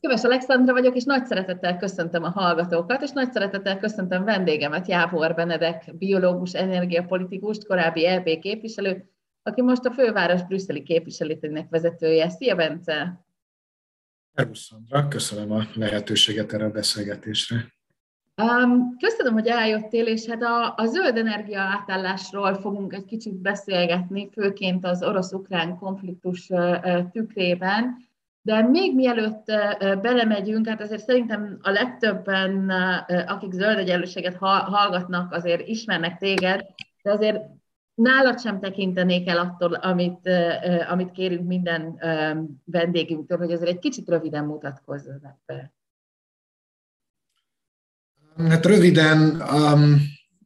Köves Alexandra vagyok, és nagy szeretettel köszöntöm a hallgatókat, és nagy szeretettel köszöntöm vendégemet, Jávor Benedek, biológus, energiapolitikust, korábbi EB képviselő, aki most a főváros brüsszeli képviselőtének vezetője. Szia, Bence! Szervusz, Szandra, köszönöm a lehetőséget erre a beszélgetésre. Um, köszönöm, hogy eljöttél, és hát a, a zöld energia átállásról fogunk egy kicsit beszélgetni, főként az orosz-ukrán konfliktus tükrében. De még mielőtt belemegyünk, hát azért szerintem a legtöbben, akik zöld egyenlőséget hallgatnak, azért ismernek téged, de azért nálad sem tekintenék el attól, amit, amit kérünk minden vendégünktől, hogy azért egy kicsit röviden mutatkozzanak be. Hát röviden, um,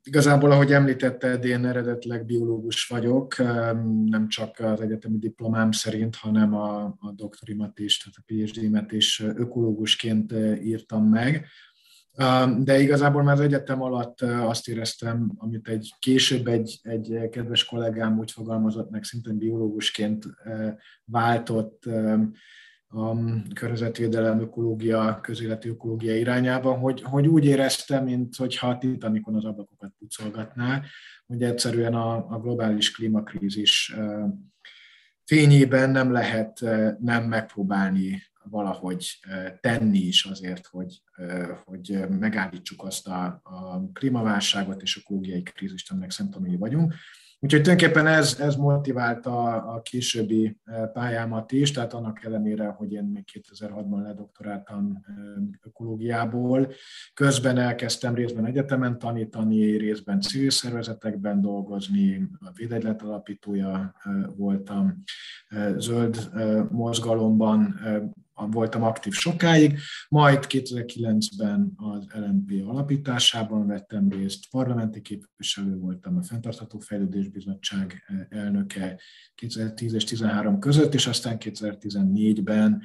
Igazából, ahogy említetted, én eredetileg biológus vagyok, nem csak az egyetemi diplomám szerint, hanem a, a doktorimat is, tehát a PhD-met is ökológusként írtam meg. De igazából már az egyetem alatt azt éreztem, amit egy később egy, egy kedves kollégám úgy fogalmazott meg, szintén biológusként váltott a környezetvédelem, ökológia, közéleti ökológia irányában, hogy, hogy úgy éreztem, mint hogyha a Titanicon az ablakokat pucolgatná, hogy egyszerűen a, a globális klímakrízis fényében nem lehet nem megpróbálni valahogy tenni is azért, hogy, hogy megállítsuk azt a, a klímaválságot és ökológiai krízist, aminek szemtanúi vagyunk. Úgyhogy tulajdonképpen ez, ez motiválta a, későbbi e, pályámat is, tehát annak ellenére, hogy én még 2006-ban ledoktoráltam e, ökológiából, közben elkezdtem részben egyetemen tanítani, részben civil szervezetekben dolgozni, a Védegylet alapítója e, voltam, zöld mozgalomban voltam aktív sokáig, majd 2009-ben az LNP alapításában vettem részt, parlamenti képviselő voltam, a Fentartható Fejlődés Bizottság elnöke 2010 és 2013 között, és aztán 2014-ben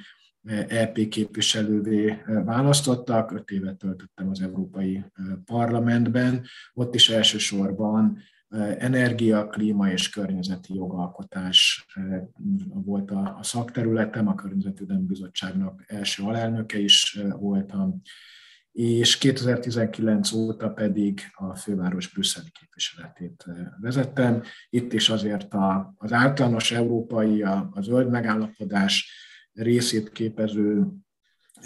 EP képviselővé választottak, öt évet töltöttem az Európai Parlamentben, ott is elsősorban energia, klíma és környezeti jogalkotás volt a, szakterületem, a Környezetvédelmi Bizottságnak első alelnöke is voltam, és 2019 óta pedig a főváros brüsszeli képviseletét vezettem. Itt is azért az általános európai, a, a zöld megállapodás részét képező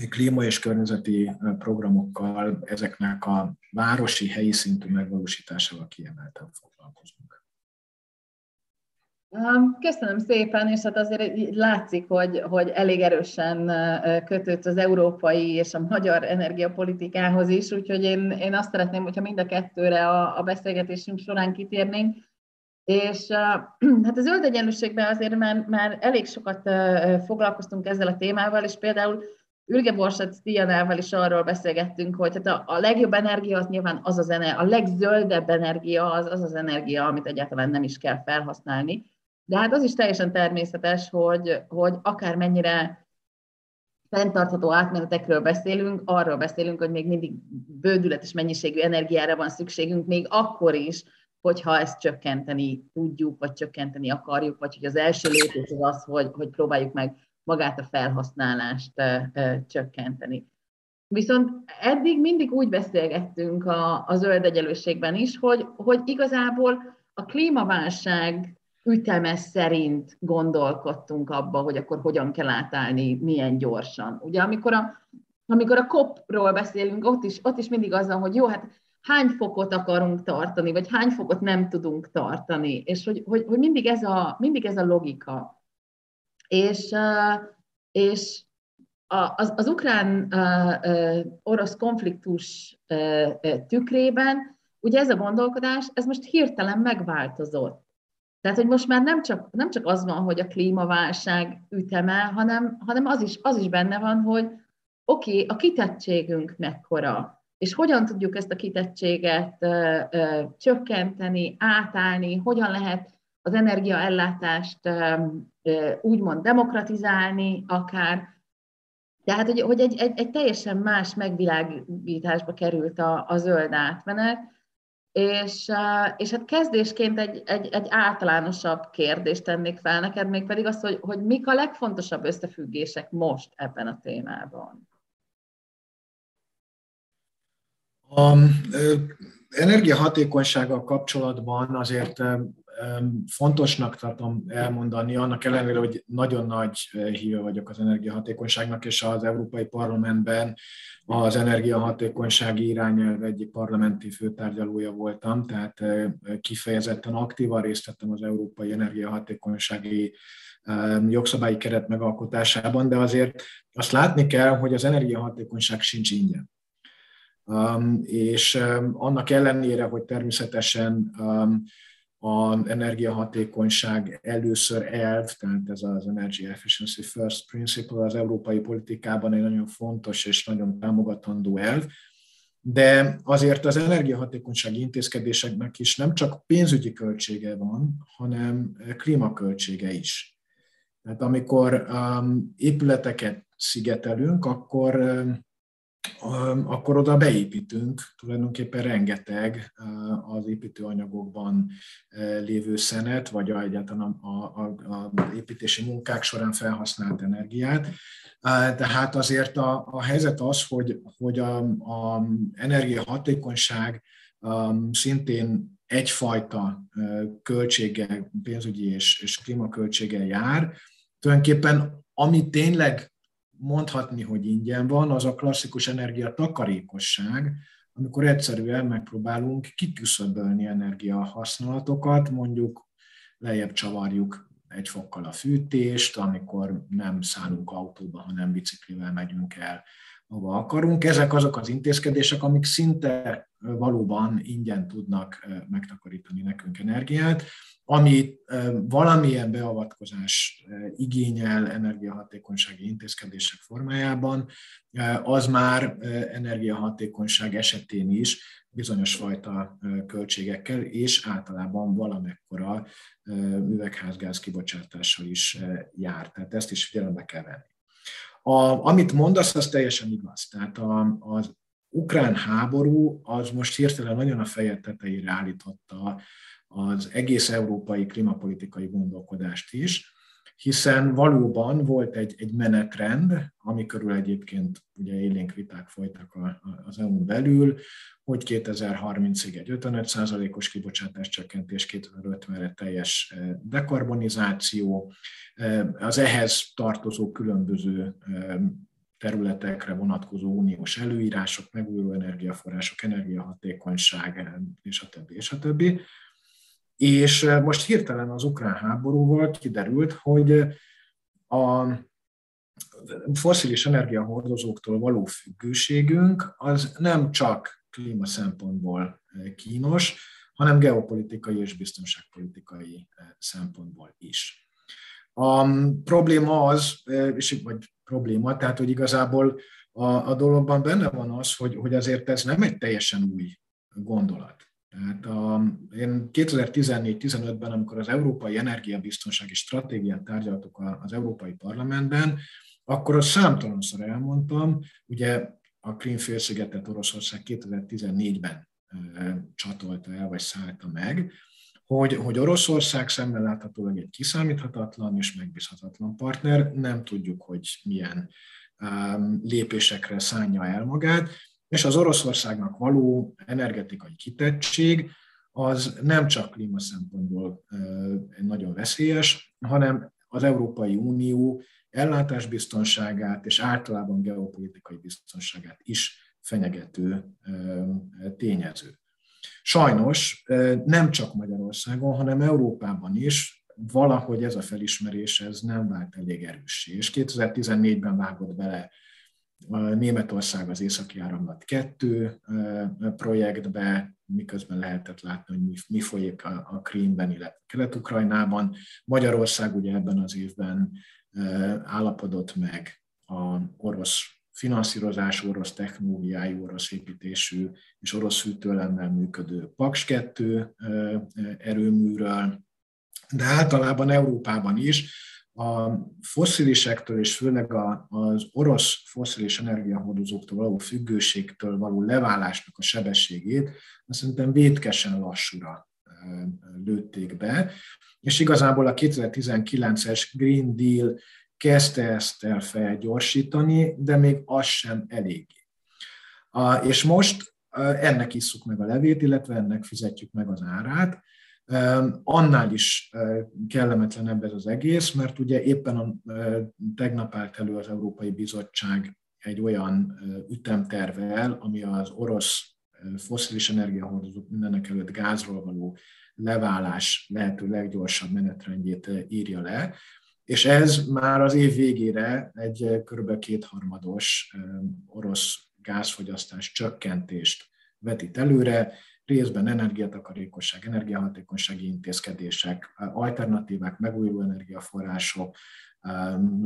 klíma- és környezeti programokkal, ezeknek a városi, helyi szintű megvalósításával kiemelten foglalkozunk. Köszönöm szépen, és hát azért látszik, hogy, hogy elég erősen kötött az európai és a magyar energiapolitikához is, úgyhogy én, én azt szeretném, hogyha mind a kettőre a, a beszélgetésünk során kitérnénk. És hát az zöld egyenlőségben azért már, már elég sokat foglalkoztunk ezzel a témával, és például Ürge Borsat Dianával is arról beszélgettünk, hogy hát a, a legjobb energia az nyilván az az energia, a legzöldebb energia az, az az energia, amit egyáltalán nem is kell felhasználni. De hát az is teljesen természetes, hogy, hogy akármennyire fenntartható átmenetekről beszélünk, arról beszélünk, hogy még mindig bődületes mennyiségű energiára van szükségünk, még akkor is, hogyha ezt csökkenteni tudjuk, vagy csökkenteni akarjuk, vagy hogy az első lépés az, hogy, hogy próbáljuk meg magát a felhasználást csökkenteni. Viszont eddig mindig úgy beszélgettünk a, a zöld egyenlőségben is, hogy, hogy igazából a klímaválság üteme szerint gondolkodtunk abba, hogy akkor hogyan kell átállni, milyen gyorsan. Ugye amikor a, amikor a COP-ról beszélünk, ott is, ott is mindig az van, hogy jó, hát hány fokot akarunk tartani, vagy hány fokot nem tudunk tartani, és hogy, hogy, hogy mindig, ez a, mindig ez a logika és, és az, az ukrán-orosz konfliktus tükrében, ugye ez a gondolkodás, ez most hirtelen megváltozott. Tehát, hogy most már nem csak, nem csak az van, hogy a klímaválság üteme, hanem, hanem az, is, az is benne van, hogy oké, okay, a kitettségünk mekkora, és hogyan tudjuk ezt a kitettséget ö, ö, csökkenteni, átállni, hogyan lehet az energiaellátást úgymond demokratizálni akár. Tehát, hogy, hogy egy, egy, egy teljesen más megvilágításba került a, a zöld átmenet, és, és hát kezdésként egy, egy, egy általánosabb kérdést tennék fel neked, még pedig az, hogy, hogy mik a legfontosabb összefüggések most ebben a témában. A energiahatékonysággal kapcsolatban azért fontosnak tartom elmondani, annak ellenére, hogy nagyon nagy híve vagyok az energiahatékonyságnak, és az Európai Parlamentben az energiahatékonysági irányelv egyik parlamenti főtárgyalója voltam, tehát kifejezetten aktívan részt vettem az Európai Energiahatékonysági jogszabályi keret megalkotásában, de azért azt látni kell, hogy az energiahatékonyság sincs ingyen. És annak ellenére, hogy természetesen az energiahatékonyság először elv, tehát ez az Energy Efficiency First Principle az európai politikában egy nagyon fontos és nagyon támogatandó elv, de azért az energiahatékonysági intézkedéseknek is nem csak pénzügyi költsége van, hanem klímaköltsége is. Tehát amikor um, épületeket szigetelünk, akkor um, akkor oda beépítünk tulajdonképpen rengeteg az építőanyagokban lévő szenet, vagy egyáltalán az építési munkák során felhasznált energiát. Tehát azért a, a helyzet az, hogy, hogy a, a energiahatékonyság szintén egyfajta költsége, pénzügyi és, és klímaköltséggel jár. Tulajdonképpen ami tényleg mondhatni, hogy ingyen van, az a klasszikus energia takarékosság, amikor egyszerűen megpróbálunk kiküszöbölni energiahasználatokat, mondjuk lejjebb csavarjuk egy fokkal a fűtést, amikor nem szállunk autóba, hanem biciklivel megyünk el, ahova akarunk. Ezek azok az intézkedések, amik szinte valóban ingyen tudnak megtakarítani nekünk energiát, ami valamilyen beavatkozás igényel energiahatékonysági intézkedések formájában, az már energiahatékonyság esetén is bizonyos fajta költségekkel, és általában valamekkora üvegházgáz kibocsátással is jár. Tehát ezt is figyelembe kell venni. A, amit mondasz, az teljesen igaz. Tehát a, az ukrán háború az most hirtelen nagyon a feje tetejére állította az egész európai klímapolitikai gondolkodást is, hiszen valóban volt egy, egy menetrend, ami körül egyébként ugye élénk viták folytak az EU-n belül, hogy 2030-ig egy 55%-os kibocsátás csökkentés, 2050-re teljes eh, dekarbonizáció, eh, az ehhez tartozó különböző eh, területekre vonatkozó uniós előírások, megújuló energiaforrások, energiahatékonyság, és a többi, és a többi. És most hirtelen az ukrán háborúval kiderült, hogy a foszilis energiahordozóktól való függőségünk az nem csak klíma szempontból kínos, hanem geopolitikai és biztonságpolitikai szempontból is. A probléma az, és vagy probléma, tehát hogy igazából a, a dologban benne van az, hogy, hogy azért ez nem egy teljesen új gondolat. Tehát a, én 2014-15-ben, amikor az Európai Energiabiztonsági Stratégiát tárgyaltuk az Európai Parlamentben, akkor azt számtalanszor elmondtam, ugye a Krím-félszigetet Oroszország 2014-ben csatolta el, vagy szállta meg, hogy, hogy Oroszország szemmel láthatólag egy kiszámíthatatlan és megbízhatatlan partner, nem tudjuk, hogy milyen lépésekre szánja el magát, és az Oroszországnak való energetikai kitettség az nem csak klíma szempontból nagyon veszélyes, hanem az Európai Unió ellátásbiztonságát és általában geopolitikai biztonságát is fenyegető tényező. Sajnos nem csak Magyarországon, hanem Európában is valahogy ez a felismerés ez nem vált elég erőssé. És 2014-ben vágott bele Németország az északi áramlat 2 projektbe, miközben lehetett látni, hogy mi, mi folyik a, a Krímben, illetve Kelet-Ukrajnában. Magyarország ugye ebben az évben állapodott meg a orosz finanszírozás, orosz technológiájú, orosz építésű és orosz hűtőlemmel működő Paks 2 erőműről, de általában Európában is. A fosszilisektől és főleg az orosz fosszilis energiahordozóktól való függőségtől való leválásnak a sebességét, azt szerintem vétkesen lassúra lőtték be, és igazából a 2019-es Green Deal kezdte ezt el felgyorsítani, de még az sem elég. És most ennek isszuk meg a levét, illetve ennek fizetjük meg az árát. Annál is kellemetlenebb ez az egész, mert ugye éppen a, tegnap állt elő az Európai Bizottság egy olyan ütemtervel, ami az orosz foszilis energiahordozók mindenek előtt gázról való leválás lehető leggyorsabb menetrendjét írja le, és ez már az év végére egy kb. kétharmados orosz gázfogyasztás csökkentést vetít előre, részben energiatakarékosság, energiahatékonysági intézkedések, alternatívák, megújuló energiaforrások,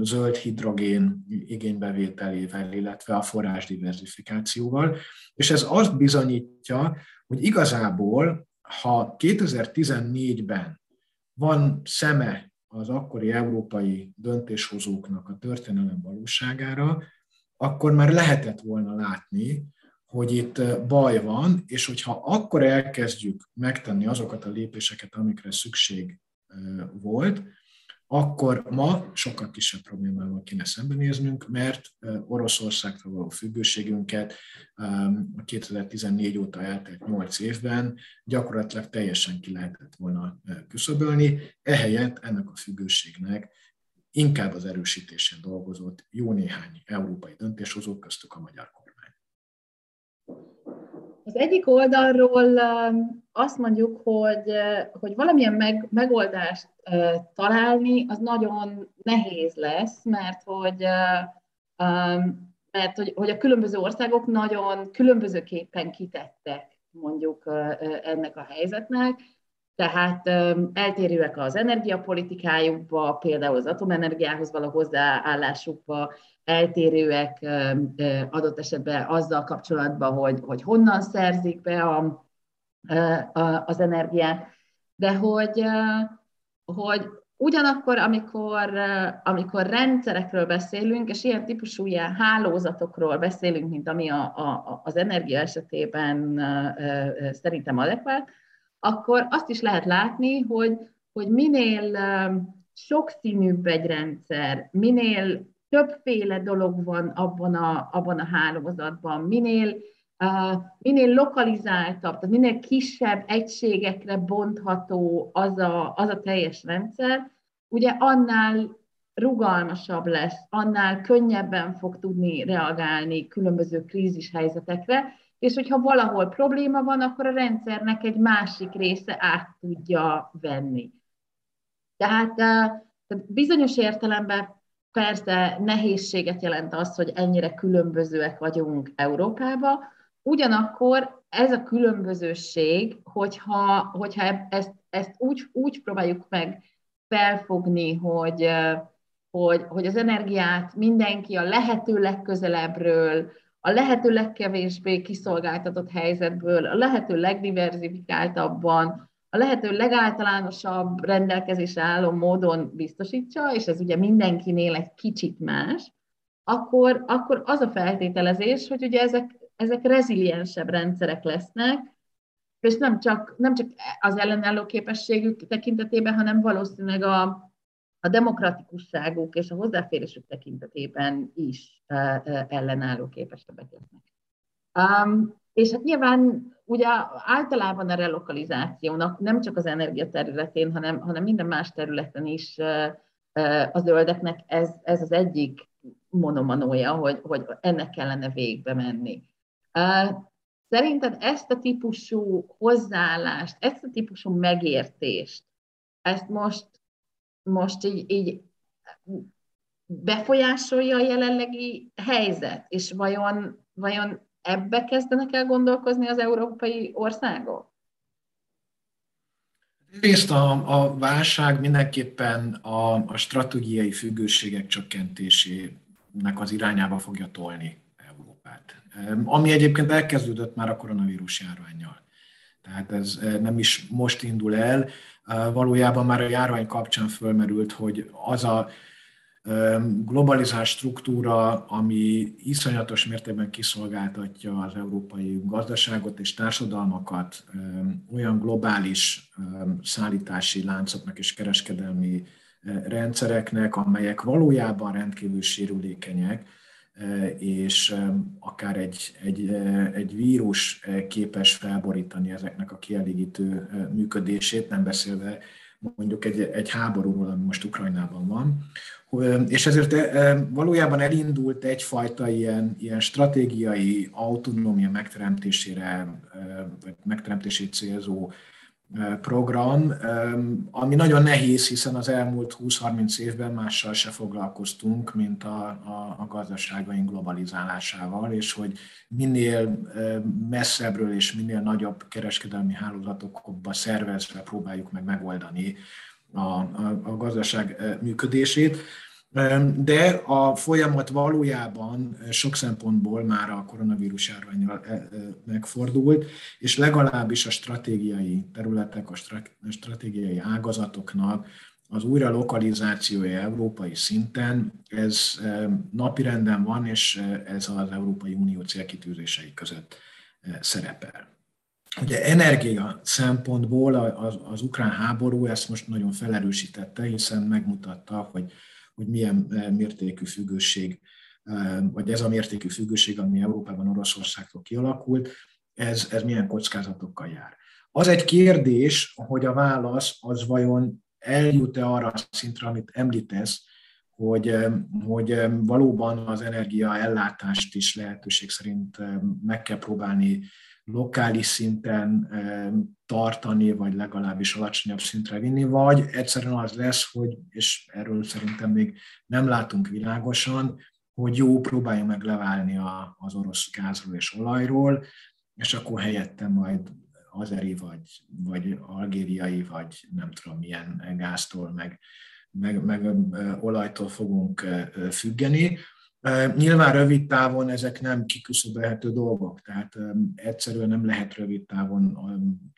zöld hidrogén igénybevételével, illetve a forrás diversifikációval. És ez azt bizonyítja, hogy igazából, ha 2014-ben van szeme az akkori európai döntéshozóknak a történelem valóságára, akkor már lehetett volna látni, hogy itt baj van, és hogyha akkor elkezdjük megtenni azokat a lépéseket, amikre szükség volt, akkor ma sokkal kisebb problémával kéne szembenéznünk, mert Oroszországtól való függőségünket a 2014 óta eltelt 8 évben gyakorlatilag teljesen ki lehetett volna küszöbölni, ehelyett ennek a függőségnek inkább az erősítésén dolgozott jó néhány európai döntéshozó, köztük a magyar kormány. Az egyik oldalról azt mondjuk, hogy, hogy valamilyen meg, megoldást találni, az nagyon nehéz lesz, mert hogy, mert hogy, hogy a különböző országok nagyon különbözőképpen kitettek mondjuk ennek a helyzetnek, tehát eltérőek az energiapolitikájukba, például az atomenergiához való hozzáállásukba, eltérőek adott esetben azzal kapcsolatban, hogy, hogy honnan szerzik be a, a, az energiát, de hogy, hogy ugyanakkor, amikor, amikor rendszerekről beszélünk, és ilyen típusú ilyen hálózatokról beszélünk, mint ami a, a, az energia esetében szerintem adekvát, akkor azt is lehet látni, hogy, hogy minél sokszínűbb egy rendszer, minél többféle dolog van abban a, abban a hálózatban, minél, uh, minél lokalizáltabb, tehát minél kisebb egységekre bontható az a, az a teljes rendszer, ugye annál rugalmasabb lesz, annál könnyebben fog tudni reagálni különböző krízis helyzetekre, és hogyha valahol probléma van, akkor a rendszernek egy másik része át tudja venni. Tehát, tehát bizonyos értelemben persze nehézséget jelent az, hogy ennyire különbözőek vagyunk Európába, ugyanakkor ez a különbözőség, hogyha, hogyha ezt, ezt úgy, úgy próbáljuk meg felfogni, hogy, hogy, hogy az energiát mindenki a lehető legközelebbről, a lehető legkevésbé kiszolgáltatott helyzetből, a lehető legdiverzifikáltabban, a lehető legáltalánosabb rendelkezésre álló módon biztosítsa, és ez ugye mindenkinél egy kicsit más, akkor, akkor az a feltételezés, hogy ugye ezek, ezek reziliensebb rendszerek lesznek, és nem csak, nem csak az ellenálló képességük tekintetében, hanem valószínűleg a, a demokratikusságuk és a hozzáférésük tekintetében is ellenálló képesebbek lesznek. Um, és hát nyilván ugye általában a relokalizációnak nem csak az energia területén, hanem, hanem minden más területen is a zöldeknek ez, ez az egyik monomanója, hogy, hogy ennek kellene végbe menni. Szerinted ezt a típusú hozzáállást, ezt a típusú megértést, ezt most, most így, így befolyásolja a jelenlegi helyzet, és vajon, vajon ebbe kezdenek el gondolkozni az európai országok? Részt a, a válság mindenképpen a, a stratégiai függőségek csökkentésének az irányába fogja tolni Európát. Ami egyébként elkezdődött már a koronavírus járványjal. Tehát ez nem is most indul el. Valójában már a járvány kapcsán fölmerült, hogy az a globalizált struktúra, ami iszonyatos mértékben kiszolgáltatja az európai gazdaságot és társadalmakat olyan globális szállítási láncoknak és kereskedelmi rendszereknek, amelyek valójában rendkívül sérülékenyek, és akár egy, egy, egy vírus képes felborítani ezeknek a kielégítő működését, nem beszélve mondjuk egy, egy háborúról, ami most Ukrajnában van. És ezért valójában elindult egyfajta ilyen, ilyen stratégiai autonómia megteremtésére, vagy megteremtését célzó program, ami nagyon nehéz, hiszen az elmúlt 20-30 évben mással se foglalkoztunk, mint a, a, a gazdaságaink globalizálásával, és hogy minél messzebbről és minél nagyobb kereskedelmi hálózatokba szervezve próbáljuk meg megoldani a, a, a gazdaság működését. De a folyamat valójában sok szempontból már a koronavírus járványjal megfordult, és legalábbis a stratégiai területek, a stratégiai ágazatoknak az újra lokalizációja európai szinten, ez napirenden van, és ez az Európai Unió célkitűzései között szerepel. Ugye energia szempontból az, az ukrán háború ezt most nagyon felerősítette, hiszen megmutatta, hogy hogy milyen eh, mértékű függőség, eh, vagy ez a mértékű függőség, ami Európában Oroszországtól kialakult, ez, ez milyen kockázatokkal jár. Az egy kérdés, hogy a válasz az vajon eljut-e arra a szintre, amit említesz, hogy, eh, hogy valóban az energiaellátást is lehetőség szerint meg kell próbálni lokális szinten tartani, vagy legalábbis alacsonyabb szintre vinni, vagy egyszerűen az lesz, hogy, és erről szerintem még nem látunk világosan, hogy jó, próbáljunk meg leválni az orosz gázról és olajról, és akkor helyette majd azeri, vagy, vagy algériai, vagy nem tudom milyen gáztól, meg, meg, meg olajtól fogunk függeni. Nyilván rövid távon ezek nem kiküszöbölhető dolgok, tehát egyszerűen nem lehet rövid távon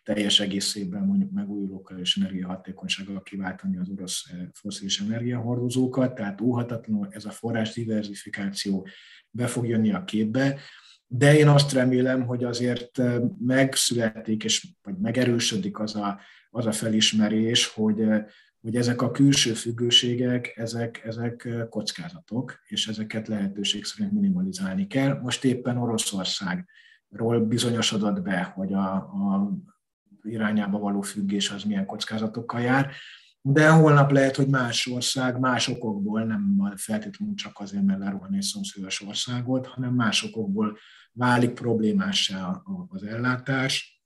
teljes egészében mondjuk megújulókkal és energiahatékonysággal kiváltani az orosz foszilis energiahordozókat, tehát óhatatlanul ez a forrás diversifikáció be fog jönni a képbe, de én azt remélem, hogy azért megszületik és vagy megerősödik az a, az a felismerés, hogy hogy ezek a külső függőségek, ezek, ezek kockázatok, és ezeket lehetőség szerint minimalizálni kell. Most éppen Oroszországról bizonyosodott be, hogy a, a irányába való függés az milyen kockázatokkal jár, de holnap lehet, hogy más ország más okokból, nem feltétlenül csak azért, mert lerohan egy szomszédos országot, hanem más okokból válik problémássá az ellátás,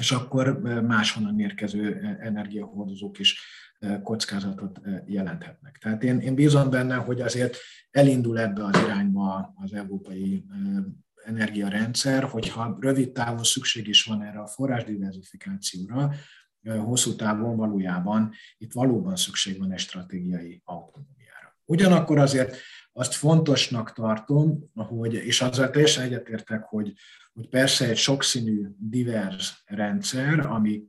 és akkor máshonnan érkező energiahordozók is kockázatot jelenthetnek. Tehát én, én bízom benne, hogy azért elindul ebbe az irányba az európai energiarendszer, hogyha rövid távon szükség is van erre a forrásdiversifikációra, hosszú távon valójában itt valóban szükség van egy stratégiai autonómiára. Ugyanakkor azért azt fontosnak tartom, hogy, és azzal teljesen egyetértek, hogy, hogy persze egy sokszínű, divers rendszer, ami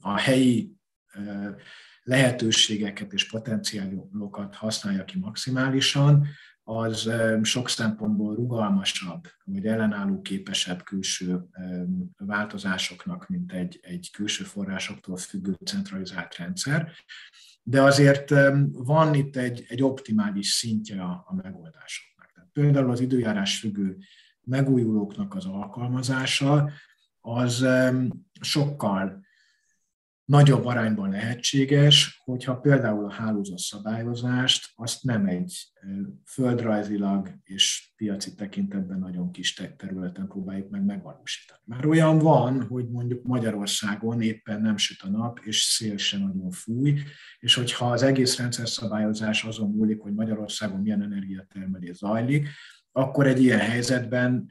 a helyi lehetőségeket és potenciálokat használja ki maximálisan, az sok szempontból rugalmasabb, vagy ellenálló képesebb külső változásoknak, mint egy, egy külső forrásoktól függő centralizált rendszer. De azért van itt egy, egy optimális szintje a, a megoldásoknak. Tehát például az időjárás függő megújulóknak az alkalmazása, az sokkal nagyobb arányban lehetséges, hogyha például a hálózat szabályozást azt nem egy földrajzilag és piaci tekintetben nagyon kis területen próbáljuk meg megvalósítani. Már olyan van, hogy mondjuk Magyarországon éppen nem süt a nap, és szél sem nagyon fúj, és hogyha az egész rendszer szabályozás azon múlik, hogy Magyarországon milyen energiatermelés zajlik, akkor egy ilyen helyzetben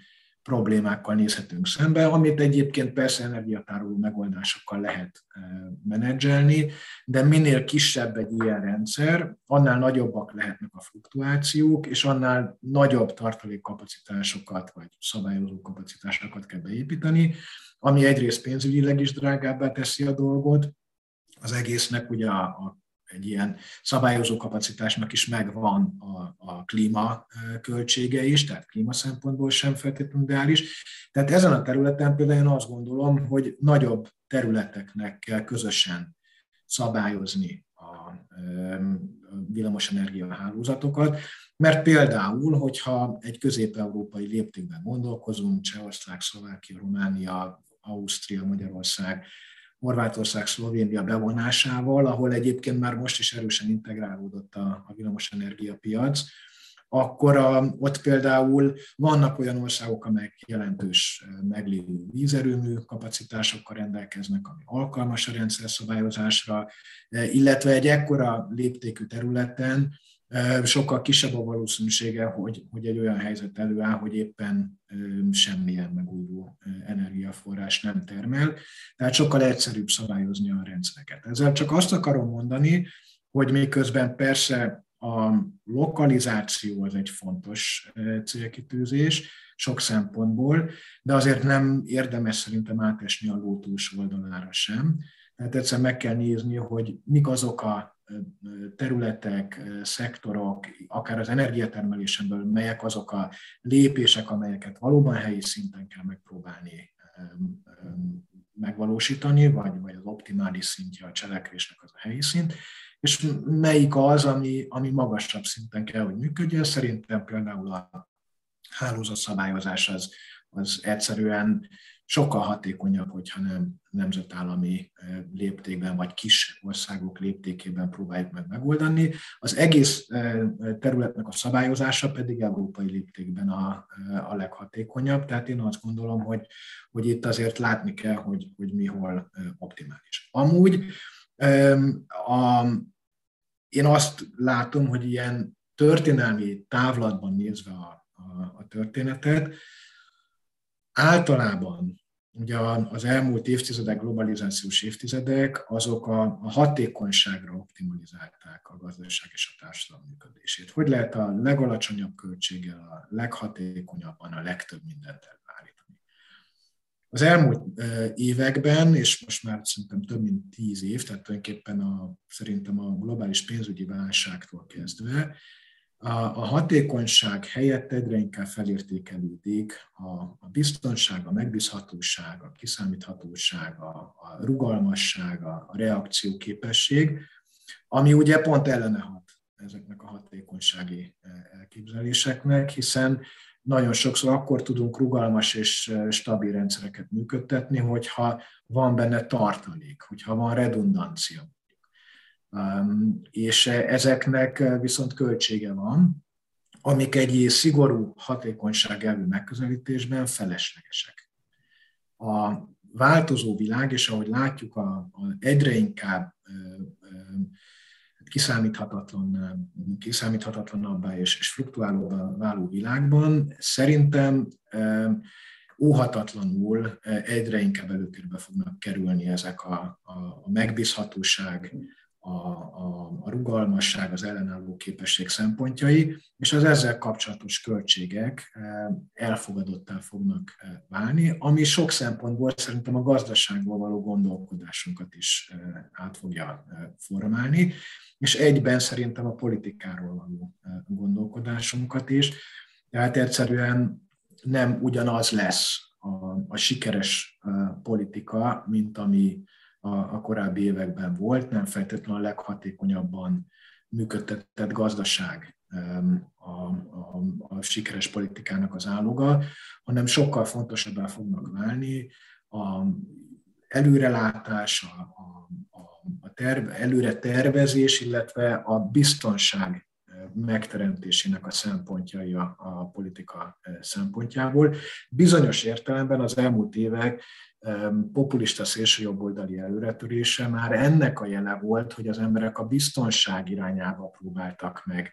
problémákkal nézhetünk szembe, amit egyébként persze energiatároló megoldásokkal lehet eh, menedzselni, de minél kisebb egy ilyen rendszer, annál nagyobbak lehetnek a fluktuációk, és annál nagyobb tartalékkapacitásokat vagy szabályozó kapacitásokat kell beépíteni, ami egyrészt pénzügyileg is drágábbá teszi a dolgot, az egésznek ugye a, a egy ilyen szabályozó kapacitásnak is megvan a, a klíma költsége is, tehát klíma szempontból sem feltétlenül ideális. Tehát ezen a területen például én azt gondolom, hogy nagyobb területeknek kell közösen szabályozni a villamosenergia hálózatokat, mert például, hogyha egy közép-európai léptékben gondolkozunk, Csehország, Szlovákia, Románia, Ausztria, Magyarország, Horvátország, Szlovénia bevonásával, ahol egyébként már most is erősen integrálódott a, a villamosenergia piac, akkor a, ott például vannak olyan országok, amelyek jelentős meglévő vízerőmű kapacitásokkal rendelkeznek, ami alkalmas a rendszer szabályozásra, illetve egy ekkora léptékű területen sokkal kisebb a valószínűsége, hogy, hogy egy olyan helyzet előáll, hogy éppen semmilyen megújuló energiaforrás nem termel. Tehát sokkal egyszerűbb szabályozni a rendszereket. Ezzel csak azt akarom mondani, hogy miközben persze a lokalizáció az egy fontos célkitűzés sok szempontból, de azért nem érdemes szerintem átesni a ló oldalára sem. Tehát egyszer meg kell nézni, hogy mik azok a területek, szektorok, akár az energiatermelésenből, melyek azok a lépések, amelyeket valóban helyi szinten kell megpróbálni megvalósítani, vagy, vagy az optimális szintje a cselekvésnek az a helyi szint, és melyik az, ami, ami magasabb szinten kell, hogy működjön. Szerintem például a hálózatszabályozás az, az egyszerűen sokkal hatékonyabb, hogyha nem nemzetállami léptékben, vagy kis országok léptékében próbáljuk meg megoldani. Az egész területnek a szabályozása pedig európai léptékben a, a leghatékonyabb, tehát én azt gondolom, hogy, hogy itt azért látni kell, hogy, hogy mi hol optimális. Amúgy a, én azt látom, hogy ilyen történelmi távlatban nézve a, a, a történetet, általában ugye az elmúlt évtizedek, globalizációs évtizedek, azok a, a hatékonyságra optimalizálták a gazdaság és a társadalom működését. Hogy lehet a legalacsonyabb költséggel, a leghatékonyabban a legtöbb mindent elvárítani. Az elmúlt években, és most már szerintem több mint tíz év, tehát tulajdonképpen a, szerintem a globális pénzügyi válságtól kezdve, a, hatékonyság helyett egyre inkább felértékelődik a, biztonság, a megbízhatóság, a kiszámíthatóság, a, rugalmasság, a, a reakcióképesség, ami ugye pont ellene hat ezeknek a hatékonysági e, elképzeléseknek, hiszen nagyon sokszor akkor tudunk rugalmas és e, stabil rendszereket működtetni, hogyha van benne tartalék, hogyha van redundancia, és ezeknek viszont költsége van, amik egy szigorú hatékonyság elő megközelítésben feleslegesek. A változó világ, és ahogy látjuk, a, a egyre inkább kiszámíthatatlan, kiszámíthatatlanabbá és, és fluktuálóbbá váló világban szerintem óhatatlanul egyre inkább előtérbe fognak kerülni ezek a, a megbízhatóság, a, a, a rugalmasság, az ellenálló képesség szempontjai, és az ezzel kapcsolatos költségek eh, elfogadottá fognak eh, válni, ami sok szempontból szerintem a gazdaságból való gondolkodásunkat is eh, át fogja formálni, és egyben szerintem a politikáról való gondolkodásunkat is. Tehát egyszerűen nem ugyanaz lesz a, a sikeres politika, mint ami a, a korábbi években volt, nem feltétlenül a leghatékonyabban működtetett gazdaság a, a, a sikeres politikának az áloga, hanem sokkal fontosabbá fognak válni a előrelátás, a, a, a terve, előre tervezés, illetve a biztonság megteremtésének a szempontjai a, a politika szempontjából. Bizonyos értelemben az elmúlt évek populista szélsőjobboldali előretörése már ennek a jele volt, hogy az emberek a biztonság irányába próbáltak meg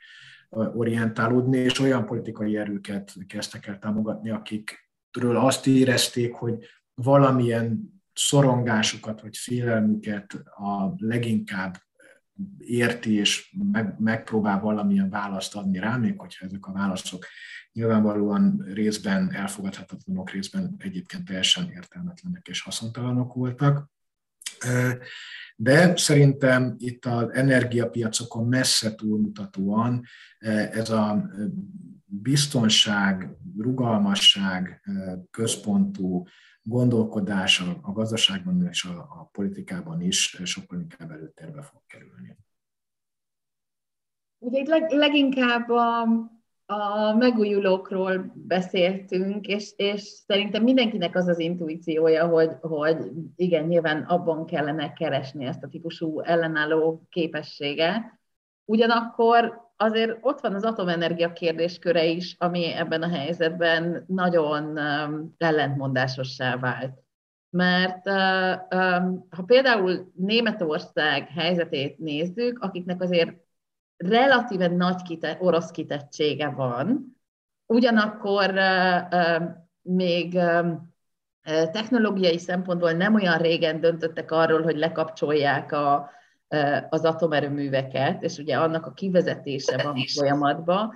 orientálódni, és olyan politikai erőket kezdtek el támogatni, akikről azt érezték, hogy valamilyen szorongásukat vagy félelmüket a leginkább érti, és meg, megpróbál valamilyen választ adni rá, még hogyha ezek a válaszok nyilvánvalóan részben elfogadhatatlanok, részben egyébként teljesen értelmetlenek és haszontalanok voltak. De szerintem itt az energiapiacokon messze túlmutatóan ez a biztonság, rugalmasság központú gondolkodás a gazdaságban és a politikában is sokkal inkább előtérbe fog kerülni. Ugye itt leg, leginkább a, a megújulókról beszéltünk, és, és szerintem mindenkinek az az intuíciója, hogy, hogy igen, nyilván abban kellene keresni ezt a típusú ellenálló képességet. Ugyanakkor azért ott van az atomenergia kérdésköre is, ami ebben a helyzetben nagyon um, ellentmondásossá vált. Mert uh, um, ha például Németország helyzetét nézzük, akiknek azért relatíven nagy kite, orosz kitettsége van, ugyanakkor még technológiai szempontból nem olyan régen döntöttek arról, hogy lekapcsolják a, az atomerőműveket, és ugye annak a kivezetése van folyamatban,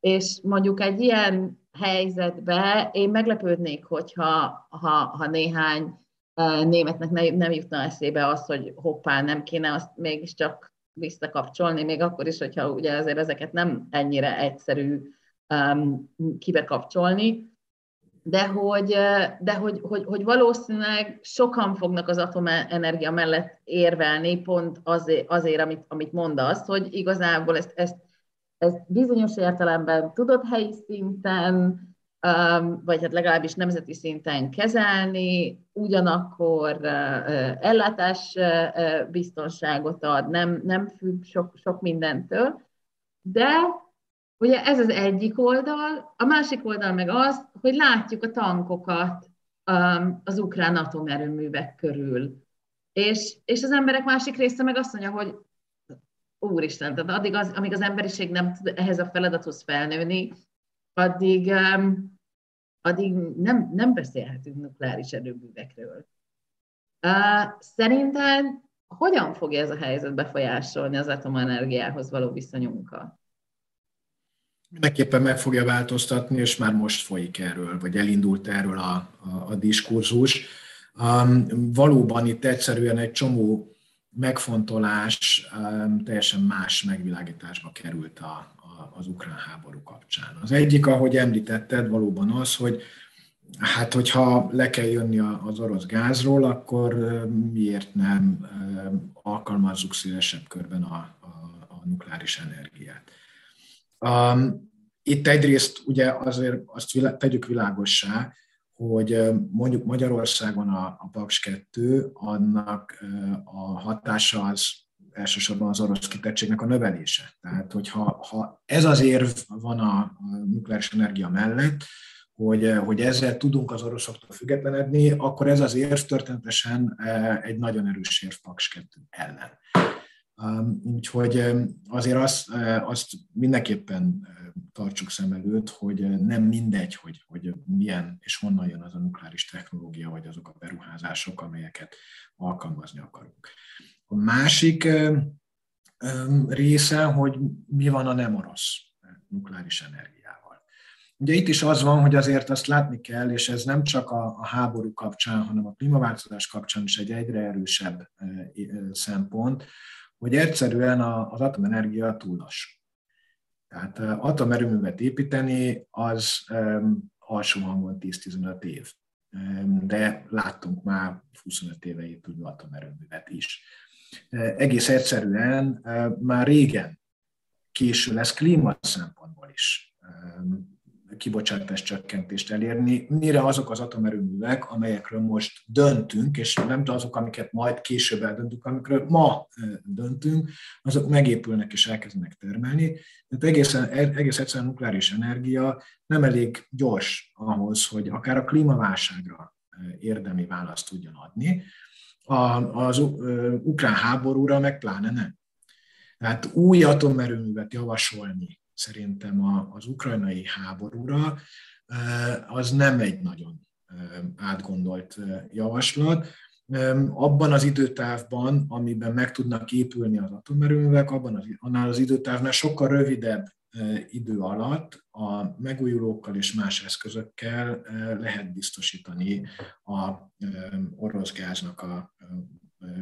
és mondjuk egy ilyen helyzetbe én meglepődnék, hogyha ha, ha néhány németnek nem jutna eszébe az, hogy hoppá, nem kéne azt mégiscsak visszakapcsolni, még akkor is, hogyha ugye azért ezeket nem ennyire egyszerű um, kibekapcsolni, de hogy, de hogy, hogy, hogy valószínűleg sokan fognak az atomenergia mellett érvelni, pont azért, azért amit, amit mondasz, hogy igazából ezt, ezt, ezt bizonyos értelemben tudod helyi szinten, vagy hát legalábbis nemzeti szinten kezelni, ugyanakkor ellátás biztonságot ad, nem, nem függ sok, sok mindentől, de ugye ez az egyik oldal, a másik oldal meg az, hogy látjuk a tankokat az ukrán atomerőművek körül. És, és az emberek másik része meg azt mondja, hogy úristen, tehát addig, az, amíg az emberiség nem tud ehhez a feladathoz felnőni, addig, um, addig nem, nem beszélhetünk nukleáris erőművekről. Uh, szerinted hogyan fogja ez a helyzet befolyásolni az atomenergiához való viszonyunkat? Mindenképpen meg fogja változtatni, és már most folyik erről, vagy elindult erről a, a, a diskurzus. Um, valóban itt egyszerűen egy csomó megfontolás um, teljesen más megvilágításba került a, az ukrán háború kapcsán. Az egyik, ahogy említetted, valóban az, hogy hát hogyha le kell jönni az orosz gázról, akkor miért nem alkalmazzuk szélesebb körben a, a, a nukleáris energiát. Itt egyrészt ugye azért azt tegyük világossá, hogy mondjuk Magyarországon a, a Paks 2, annak a hatása az elsősorban az orosz kitettségnek a növelése. Tehát, hogyha ha ez az érv van a nukleáris energia mellett, hogy, hogy ezzel tudunk az oroszoktól függetlenedni, akkor ez az érv történetesen e, egy nagyon erős érv Paks 2 ellen. Um, úgyhogy um, azért azt, e, azt mindenképpen e, tartsuk szem előtt, hogy nem mindegy, hogy, hogy milyen és honnan jön az a nukleáris technológia, vagy azok a beruházások, amelyeket alkalmazni akarunk. A másik része, hogy mi van a nem orosz nukleáris energiával. Ugye itt is az van, hogy azért azt látni kell, és ez nem csak a, háború kapcsán, hanem a klímaváltozás kapcsán is egy egyre erősebb szempont, hogy egyszerűen az atomenergia túl lassú. Tehát atomerőművet építeni az alsó hangon 10-15 év. De láttunk már 25 éve épülő atomerőművet is egész egyszerűen már régen késő lesz klíma szempontból is kibocsátás csökkentést elérni, mire azok az atomerőművek, amelyekről most döntünk, és nem azok, amiket majd később eldöntünk, amikről ma döntünk, azok megépülnek és elkezdenek termelni. Tehát egészen, egész egyszerűen nukleáris energia nem elég gyors ahhoz, hogy akár a klímaválságra érdemi választ tudjon adni az ukrán háborúra meg pláne nem. Tehát új atomerőművet javasolni szerintem az ukrajnai háborúra, az nem egy nagyon átgondolt javaslat. Abban az időtávban, amiben meg tudnak épülni az atomerőművek, abban az, annál az időtávnál sokkal rövidebb idő alatt a megújulókkal és más eszközökkel lehet biztosítani a orosz gáznak a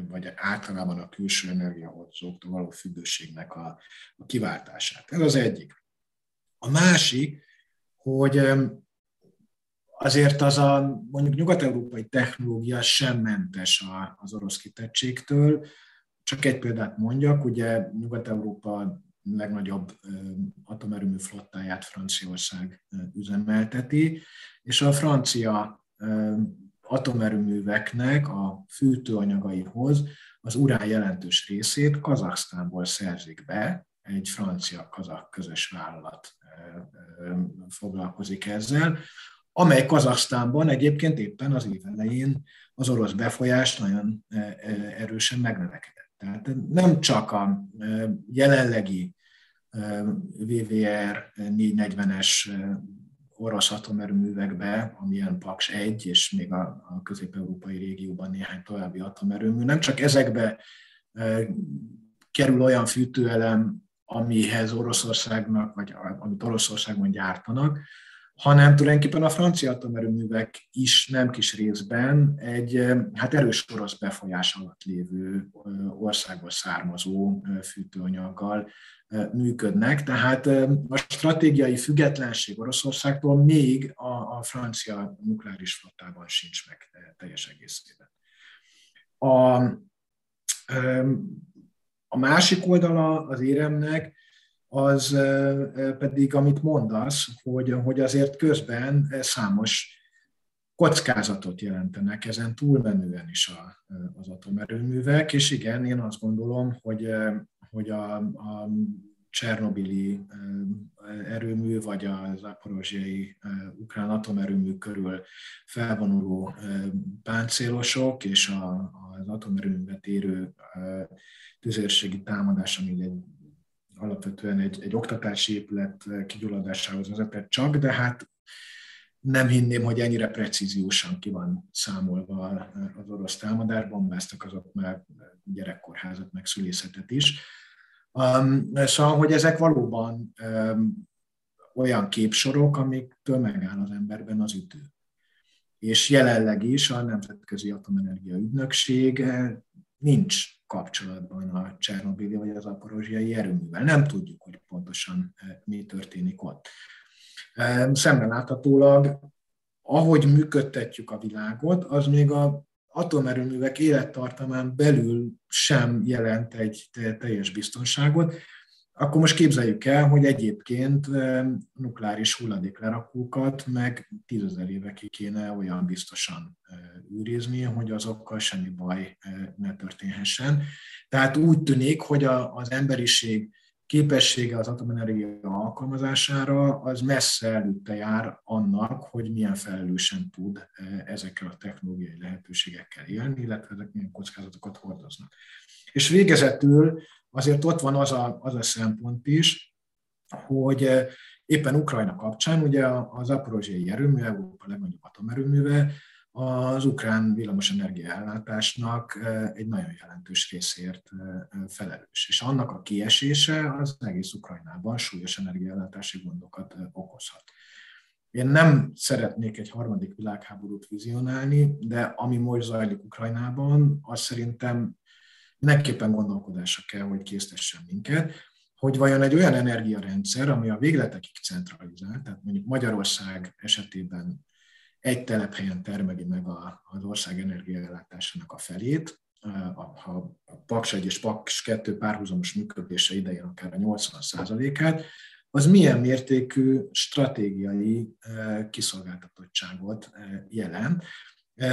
vagy általában a külső energiahordozóktól való függőségnek a, a kiváltását. Ez az egyik. A másik, hogy azért az a mondjuk nyugat-európai technológia sem mentes az orosz kitettségtől. Csak egy példát mondjak, ugye Nyugat-Európa legnagyobb atomerőmű flottáját Franciaország üzemelteti, és a francia atomerőműveknek a fűtőanyagaihoz az urán jelentős részét Kazaksztánból szerzik be, egy francia-kazak közös vállalat foglalkozik ezzel, amely Kazaksztánban egyébként éppen az év elején az orosz befolyás nagyon erősen megnövekedett. Tehát nem csak a jelenlegi VVR 440-es orosz atomerőművekbe, amilyen Paks 1, és még a, a közép-európai régióban néhány további atomerőmű, nem csak ezekbe kerül olyan fűtőelem, amihez Oroszországnak, vagy amit Oroszországban gyártanak, hanem tulajdonképpen a francia atomerőművek is nem kis részben egy hát erős orosz befolyás alatt lévő országból származó fűtőanyaggal működnek. Tehát a stratégiai függetlenség Oroszországtól még a, a francia nukleáris flottában sincs meg teljes egészében. A, a másik oldala az éremnek az pedig, amit mondasz, hogy, hogy azért közben számos kockázatot jelentenek ezen túlmenően is a, az atomerőművek, és igen, én azt gondolom, hogy, hogy a, a Csernobili erőmű, vagy a zaporozsiai ukrán atomerőmű körül felvonuló páncélosok és a, az atomerőművet érő tüzérségi támadás, ami egy alapvetően egy, egy oktatási épület kigyulladásához vezetett csak, de hát nem hinném, hogy ennyire precíziósan ki van számolva az orosz támadás, bombáztak azok már gyerekkorházat, meg szülészetet is. Um, szóval, hogy ezek valóban um, olyan képsorok, amiktől megáll az emberben az idő. És jelenleg is a Nemzetközi Atomenergia Ügynökség eh, nincs kapcsolatban a Csernobili vagy az aporozsiai erőművel. Nem tudjuk, hogy pontosan eh, mi történik ott. Szemben láthatólag, ahogy működtetjük a világot, az még a atomerőművek élettartamán belül sem jelent egy teljes biztonságot, akkor most képzeljük el, hogy egyébként nukleáris hulladéklerakókat meg tízezer évekig kéne olyan biztosan őrizni, hogy azokkal semmi baj ne történhessen. Tehát úgy tűnik, hogy az emberiség képessége az atomenergia alkalmazására az messze előtte jár annak, hogy milyen felelősen tud ezekkel a technológiai lehetőségekkel élni, illetve ezek milyen kockázatokat hordoznak. És végezetül azért ott van az a, az a szempont is, hogy eh, éppen Ukrajna kapcsán, ugye az aporozsiai erőmű, Európa legnagyobb atomerőműve, az ukrán villamosenergia ellátásnak eh, egy nagyon jelentős részért eh, felelős. És annak a kiesése az egész Ukrajnában súlyos energiaellátási gondokat okozhat. Én nem szeretnék egy harmadik világháborút vizionálni, de ami most zajlik Ukrajnában, az szerintem mindenképpen gondolkodásra kell, hogy késztessen minket, hogy vajon egy olyan energiarendszer, ami a végletekig centralizált, tehát mondjuk Magyarország esetében egy telephelyen termeli meg az ország energiaellátásának a felét, ha a Paks 1 és Paks 2 párhuzamos működése idején akár a 80%-át, az milyen mértékű stratégiai eh, kiszolgáltatottságot eh, jelent,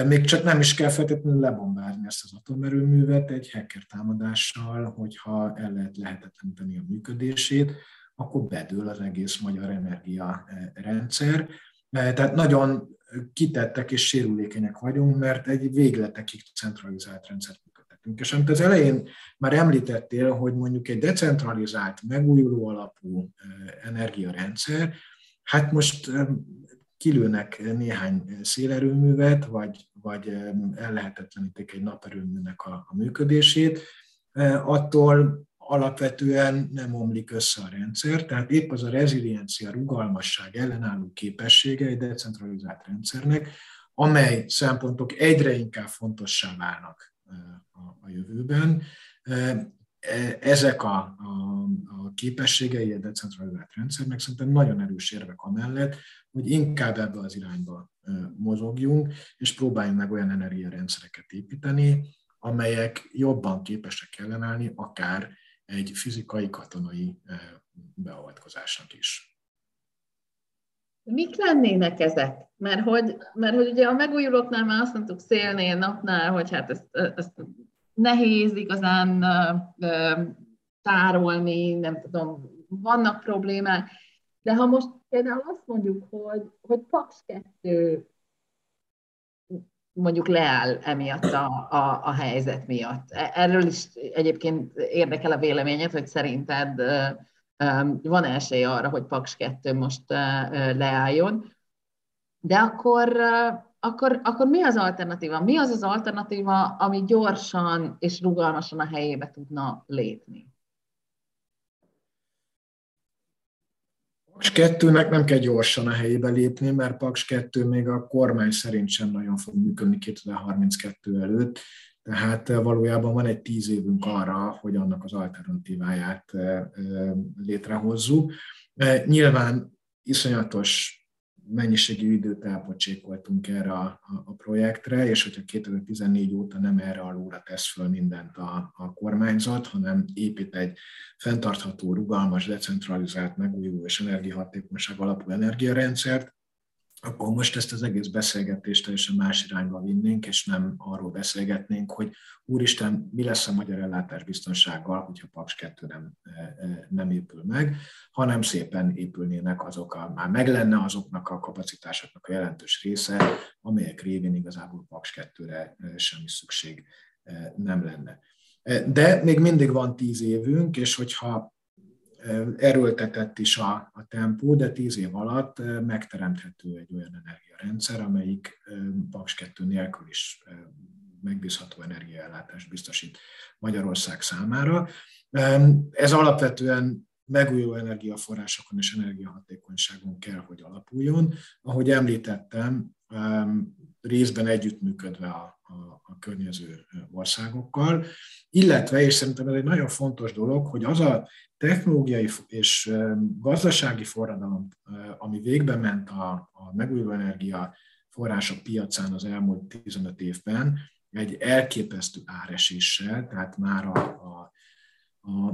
még csak nem is kell feltétlenül lebombázni ezt az atomerőművet egy hacker támadással, hogyha el lehet lehetetleníteni a működését, akkor bedől az egész magyar energiarendszer. Tehát nagyon kitettek és sérülékenyek vagyunk, mert egy végletekig centralizált rendszert működtetünk. És amit az elején már említettél, hogy mondjuk egy decentralizált, megújuló alapú energiarendszer, hát most kilőnek néhány szélerőművet, vagy, vagy ellehetetlenítik egy naperőműnek a, a működését, e, attól alapvetően nem omlik össze a rendszer, tehát épp az a reziliencia, rugalmasság, ellenálló képessége egy decentralizált rendszernek, amely szempontok egyre inkább fontossá válnak a jövőben. Ezek a, a, a képességei a decentralizált rendszernek szerintem nagyon erős érvek amellett, hogy inkább ebbe az irányba mozogjunk, és próbáljunk meg olyan energiarendszereket építeni, amelyek jobban képesek ellenállni akár egy fizikai, katonai beavatkozásnak is. Mik lennének ezek? Mert hogy, mert hogy ugye a megújulóknál már azt mondtuk szélnél, napnál, hogy hát ezt, ezt nehéz igazán tárolni, nem tudom, vannak problémák, de ha most például azt mondjuk, hogy, hogy Paks 2 mondjuk leáll emiatt a, a, a helyzet miatt. E, erről is egyébként érdekel a véleményed, hogy szerinted van esély arra, hogy Paks 2 most leálljon. De akkor, akkor, akkor mi az alternatíva? Mi az az alternatíva, ami gyorsan és rugalmasan a helyébe tudna lépni? Paks 2-nek nem kell gyorsan a helyébe lépni, mert Paks 2 még a kormány szerint sem nagyon fog működni 2032 előtt, tehát eh, valójában van egy tíz évünk arra, hogy annak az alternatíváját eh, eh, létrehozzuk. Nyilván iszonyatos mennyiségű időt elpocsékoltunk erre a, a projektre, és hogyha 2014 óta nem erre alóra tesz föl mindent a, a kormányzat, hanem épít egy fenntartható, rugalmas, decentralizált, megújuló és energiahatékonyság alapú energiarendszert, akkor most ezt az egész beszélgetést teljesen más irányba vinnénk, és nem arról beszélgetnénk, hogy úristen, mi lesz a magyar ellátás biztonsággal, hogyha Paks 2 nem, e, e, nem épül meg, hanem szépen épülnének azok, a, már meg lenne azoknak a kapacitásoknak a jelentős része, amelyek révén igazából Paks 2-re e, semmi szükség nem lenne. De még mindig van tíz évünk, és hogyha erőltetett is a, a tempó, de tíz év alatt megteremthető egy olyan energiarendszer, amelyik Paks 2 nélkül is megbízható energiaellátást biztosít Magyarország számára. Ez alapvetően megújuló energiaforrásokon és energiahatékonyságon kell, hogy alapuljon. Ahogy említettem, részben együttműködve a, a, a környező országokkal, illetve, és szerintem ez egy nagyon fontos dolog, hogy az a technológiai és gazdasági forradalom, ami végbe ment a, a megújuló energia források piacán az elmúlt 15 évben, egy elképesztő áreséssel, tehát már a, a,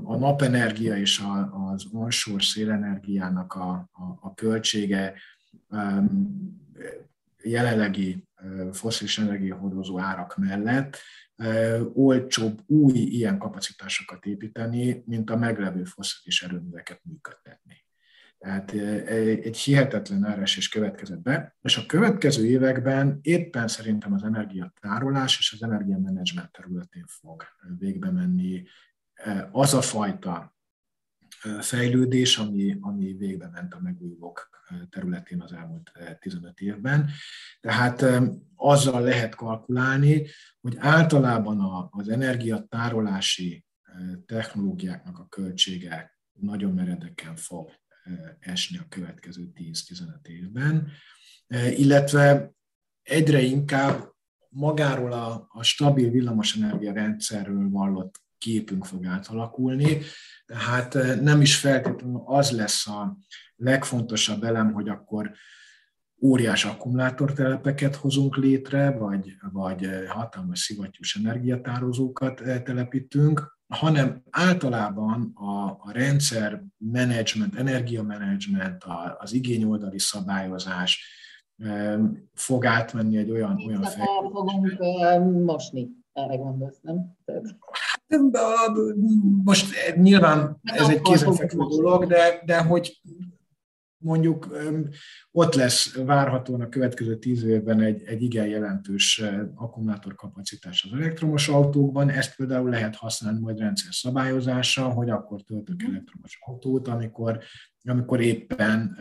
a, napenergia és az onshore szélenergiának a, a, a költsége jelenlegi foszilis energiahordozó árak mellett olcsóbb új ilyen kapacitásokat építeni, mint a meglevő foszilis erőműveket működtetni. Tehát egy hihetetlen áresés következett be, és a következő években éppen szerintem az energiatárolás és az energiamenedzsment területén fog végbe menni az a fajta fejlődés, ami, ami végbe ment a megújulók területén az elmúlt 15 évben. Tehát azzal lehet kalkulálni, hogy általában az energiatárolási technológiáknak a költsége nagyon meredeken fog esni a következő 10-15 évben, illetve egyre inkább magáról a, a stabil villamosenergia rendszerről vallott képünk fog átalakulni, tehát nem is feltétlenül az lesz a legfontosabb elem, hogy akkor óriás akkumulátortelepeket hozunk létre, vagy, vagy hatalmas szivattyús energiatározókat telepítünk, hanem általában a, a rendszer menedzsment, energiamenedzsment, az igényoldali szabályozás fog átmenni egy olyan, olyan fejlődésbe. fogunk mosni, erre gondolsz, nem? Most nyilván ez egy kézenfekvő dolog, de, de hogy mondjuk ott lesz várhatóan a következő tíz évben egy, egy igen jelentős akkumulátorkapacitás az elektromos autókban. Ezt például lehet használni majd rendszer szabályozása, hogy akkor töltök mhm. elektromos autót, amikor, amikor éppen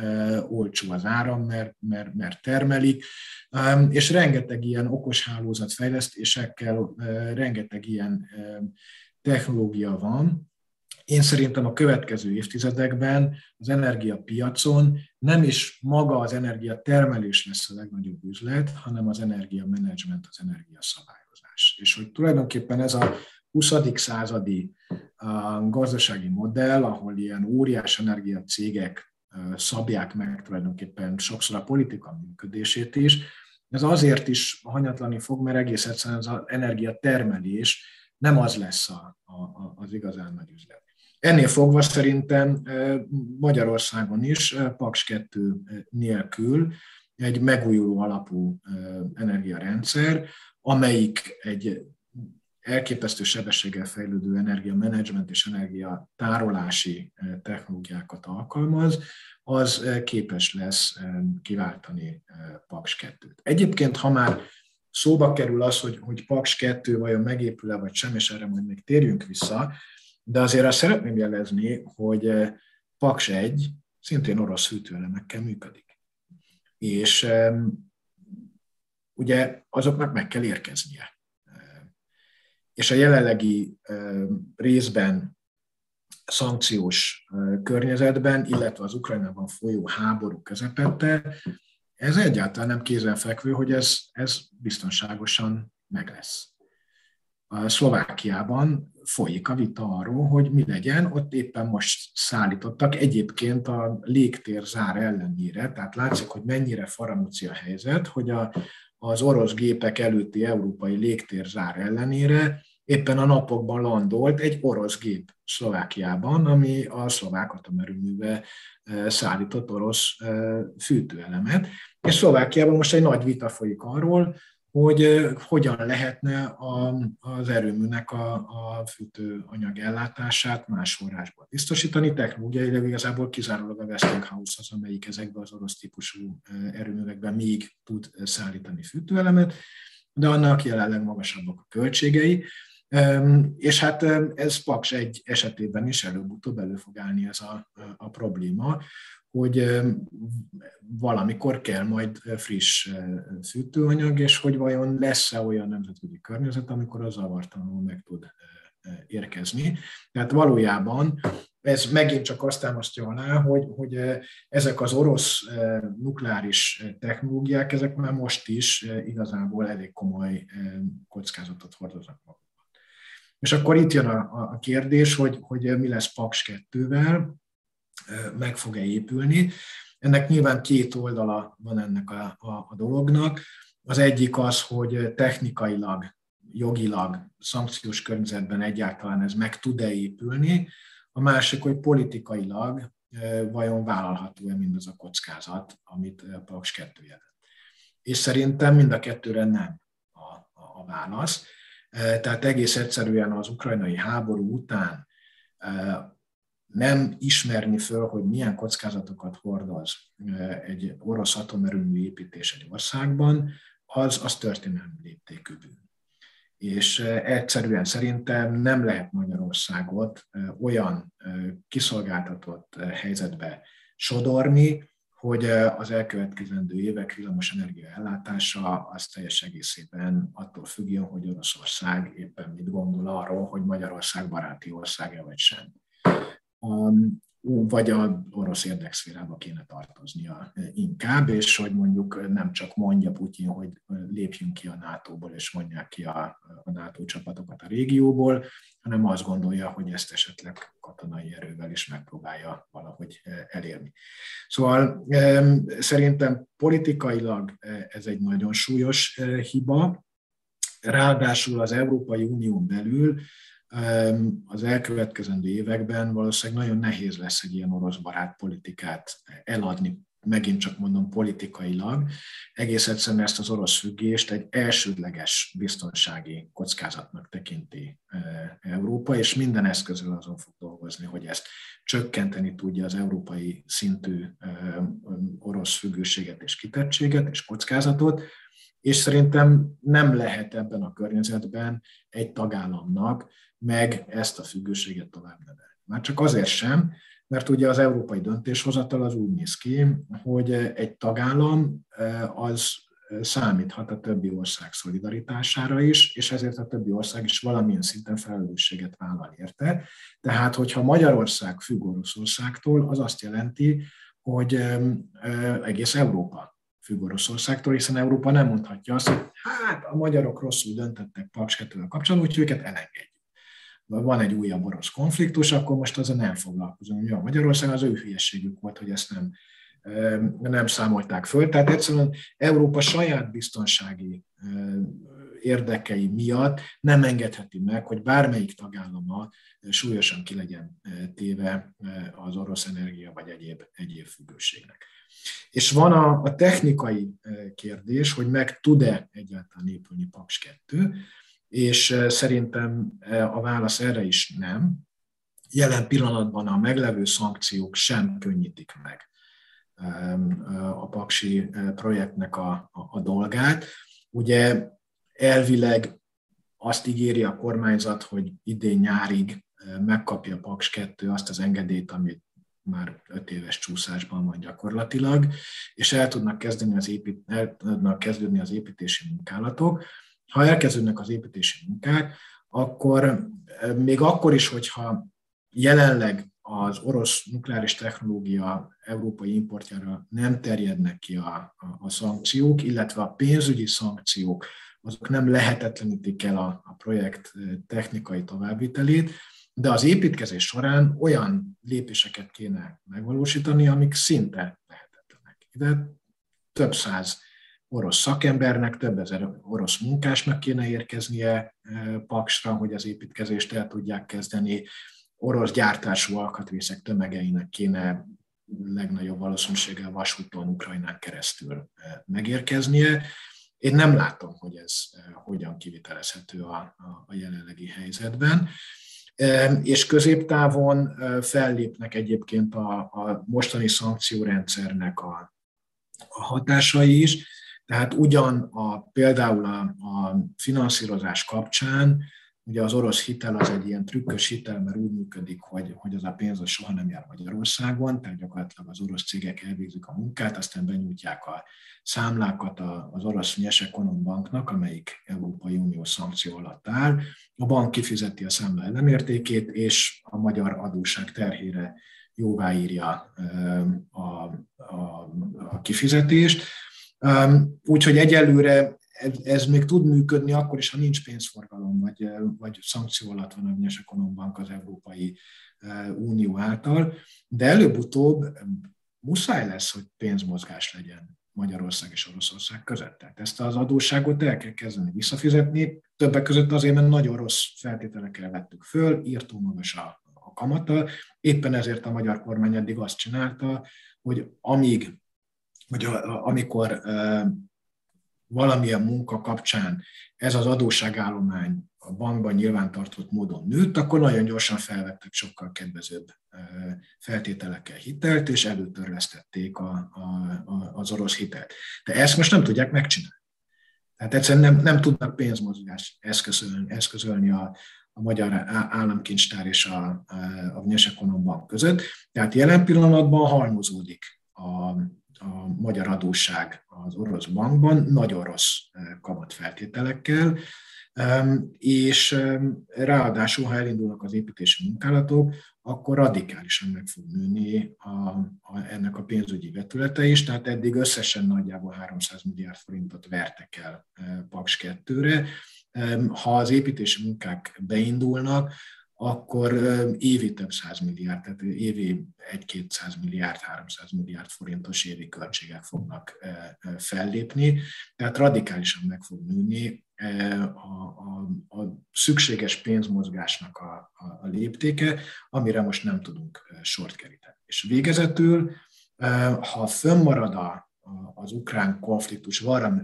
olcsó az áram, mert, mert, mert termelik. És rengeteg ilyen okos hálózatfejlesztésekkel, rengeteg ilyen technológia van, én szerintem a következő évtizedekben az energiapiacon nem is maga az energiatermelés lesz a legnagyobb üzlet, hanem az energiamenedzsment, az energiaszabályozás. És hogy tulajdonképpen ez a 20. századi gazdasági modell, ahol ilyen óriás energiacégek szabják meg tulajdonképpen sokszor a politika működését is, ez azért is hanyatlani fog, mert egész egyszerűen az energiatermelés nem az lesz a, a, az igazán nagy üzlet. Ennél fogva szerintem Magyarországon is Paks 2 nélkül egy megújuló alapú energiarendszer, amelyik egy elképesztő sebességgel fejlődő energiamenedzsment és energiatárolási technológiákat alkalmaz, az képes lesz kiváltani Paks 2-t. Egyébként, ha már szóba kerül az, hogy, hogy Paks 2 vajon megépül-e vagy sem, és erre majd még térjünk vissza, de azért azt szeretném jelezni, hogy Paks 1 szintén orosz hűtőelemekkel működik. És ugye azoknak meg kell érkeznie. És a jelenlegi részben szankciós környezetben, illetve az Ukrajnában folyó háború közepette, ez egyáltalán nem kézenfekvő, hogy ez, ez biztonságosan meg lesz. A Szlovákiában folyik a vita arról, hogy mi legyen, ott éppen most szállítottak, egyébként a légtér zár ellenére, tehát látszik, hogy mennyire faramúci a helyzet, hogy a, az orosz gépek előtti európai légtér ellenére éppen a napokban landolt egy orosz gép Szlovákiában, ami a szlovák atomerőműve e, szállított orosz e, fűtőelemet. És Szlovákiában most egy nagy vita folyik arról, hogy e, hogyan lehetne az erőműnek a, a fűtőanyag ellátását más forrásból biztosítani. Technológiailag igazából kizárólag a Westinghouse az, amelyik ezekben az orosz típusú erőművekben még tud szállítani fűtőelemet, de annak jelenleg magasabbak a költségei. És hát ez Paks egy esetében is előbb-utóbb elő fog állni ez a, a probléma, hogy valamikor kell majd friss fűtőanyag, és hogy vajon lesz-e olyan nemzetközi környezet, amikor az zavartalanul meg tud érkezni. Tehát valójában ez megint csak azt támasztja alá, hogy, hogy ezek az orosz nukleáris technológiák, ezek már most is igazából elég komoly kockázatot hordoznak maguk. És akkor itt jön a, a kérdés, hogy, hogy mi lesz Paks 2-vel, meg fog-e épülni. Ennek nyilván két oldala van ennek a, a, a dolognak. Az egyik az, hogy technikailag, jogilag, szankciós környezetben egyáltalán ez meg tud-e épülni. A másik, hogy politikailag vajon vállalható-e mindaz a kockázat, amit Paks 2 jelent. És szerintem mind a kettőre nem a, a, a válasz. Tehát egész egyszerűen az ukrajnai háború után nem ismerni föl, hogy milyen kockázatokat hordoz egy orosz atomerőmű építés egy országban, az, az történelmi léptékű bűn. És egyszerűen szerintem nem lehet Magyarországot olyan kiszolgáltatott helyzetbe sodorni, hogy az elkövetkezendő évek villamosenergia ellátása az teljes egészében attól függjön, hogy Oroszország éppen mit gondol arról, hogy Magyarország baráti ország-e vagy sem. Vagy a orosz érdekszférába kéne tartoznia inkább, és hogy mondjuk nem csak mondja Putyin, hogy lépjünk ki a NATO-ból, és mondják ki a, a NATO csapatokat a régióból, hanem azt gondolja, hogy ezt esetleg katonai erővel is megpróbálja valahogy eh, elérni. Szóval szerintem politikailag eh, ez egy nagyon súlyos eh, hiba, ráadásul az Európai Unión belül az elkövetkezendő években valószínűleg nagyon nehéz lesz egy ilyen orosz barát politikát eladni megint csak mondom politikailag, egész egyszerűen ezt az orosz függést egy elsődleges biztonsági kockázatnak tekinti e, Európa, és minden eszközről azon fog dolgozni, hogy ezt csökkenteni tudja az európai szintű e, orosz függőséget és kitettséget és kockázatot, és szerintem nem lehet ebben a környezetben egy tagállamnak meg ezt a függőséget tovább nevelni. Már csak azért sem, mert ugye az európai döntéshozatal az úgy néz ki, hogy egy tagállam az számíthat a többi ország szolidaritására is, és ezért a többi ország is valamilyen szinten felelősséget vállal érte. Tehát, hogyha Magyarország függ Oroszországtól, az azt jelenti, hogy egész Európa függ Oroszországtól, hiszen Európa nem mondhatja azt, hogy hát a magyarok rosszul döntettek Paks 2 kapcsolatban, úgyhogy őket elengedjük. Van egy újabb orosz konfliktus, akkor most azon nem foglalkozunk. Mi a Magyarország az ő hülyeségük volt, hogy ezt nem, nem számolták föl. Tehát egyszerűen Európa saját biztonsági érdekei miatt nem engedheti meg, hogy bármelyik tagállama súlyosan ki legyen téve az orosz energia vagy egyéb, egyéb függőségnek. És van a, a technikai kérdés, hogy meg tud-e egyáltalán épülni Paks 2, és szerintem a válasz erre is nem. Jelen pillanatban a meglevő szankciók sem könnyítik meg a Paksi projektnek a, a, dolgát. Ugye elvileg azt ígéri a kormányzat, hogy idén nyárig megkapja Paks 2 azt az engedélyt, amit már öt éves csúszásban van gyakorlatilag, és el tudnak, kezdeni az épít, el tudnak kezdődni az építési munkálatok. Ha elkezdődnek az építési munkák, akkor még akkor is, hogyha jelenleg az orosz nukleáris technológia európai importjára nem terjednek ki a, a, a szankciók, illetve a pénzügyi szankciók, azok nem lehetetlenítik el a, a projekt technikai továbbvitelét, de az építkezés során olyan lépéseket kéne megvalósítani, amik szinte lehetetlenek. Ide több száz orosz szakembernek, több ezer orosz munkásnak kéne érkeznie Paksra, hogy az építkezést el tudják kezdeni, orosz gyártású alkatrészek tömegeinek kéne legnagyobb valószínűséggel vasúton Ukrajnán keresztül megérkeznie. Én nem látom, hogy ez hogyan kivitelezhető a, a, a jelenlegi helyzetben. És középtávon fellépnek egyébként a, a mostani szankciórendszernek a, a hatásai is, tehát ugyan a, például a, a finanszírozás kapcsán Ugye az orosz hitel az egy ilyen trükkös hitel, mert úgy működik, hogy, hogy az a pénz az soha nem jár Magyarországon, tehát gyakorlatilag az orosz cégek elvégzik a munkát, aztán benyújtják a számlákat az orosz Nyesekonom banknak, amelyik Európai Unió szankció alatt áll. A bank kifizeti a számla ellenértékét, és a magyar adóság terhére jóváírja a, a, a kifizetést. Úgyhogy egyelőre ez, még tud működni akkor is, ha nincs pénzforgalom, vagy, vagy szankció alatt van a Nyesekonombank az Európai Unió által, de előbb-utóbb muszáj lesz, hogy pénzmozgás legyen Magyarország és Oroszország között. Tehát ezt az adósságot el kell kezdeni visszafizetni, többek között azért, mert nagyon rossz feltételekkel vettük föl, írtó magas a, a kamata, éppen ezért a magyar kormány eddig azt csinálta, hogy amíg, vagy a, amikor valamilyen munka kapcsán ez az adósságállomány a bankban nyilvántartott módon nőtt, akkor nagyon gyorsan felvettek sokkal kedvezőbb feltételekkel hitelt, és előtörlesztették a, a, az orosz hitelt. De ezt most nem tudják megcsinálni. Tehát egyszerűen nem, nem tudnak pénzmozgást eszközölni, eszközölni a, a magyar államkincstár és a, a, Nyesekonom bank között. Tehát jelen pillanatban halmozódik a, a magyar adósság az orosz bankban nagyon rossz eh, kamatfeltételekkel, és ráadásul, ha elindulnak az építési munkálatok, akkor radikálisan meg fog nőni a, a, ennek a pénzügyi vetülete is, tehát eddig összesen nagyjából 300 milliárd forintot vertek el Paks 2-re. Ha az építési munkák beindulnak, akkor évi több milliárd, tehát évi egy-kétszáz milliárd, 300 milliárd forintos évi költségek fognak fellépni, tehát radikálisan meg fog nőni a, a, a szükséges pénzmozgásnak a, a, a léptéke, amire most nem tudunk sort keríteni. És végezetül, ha fönnmarad a, az ukrán konfliktus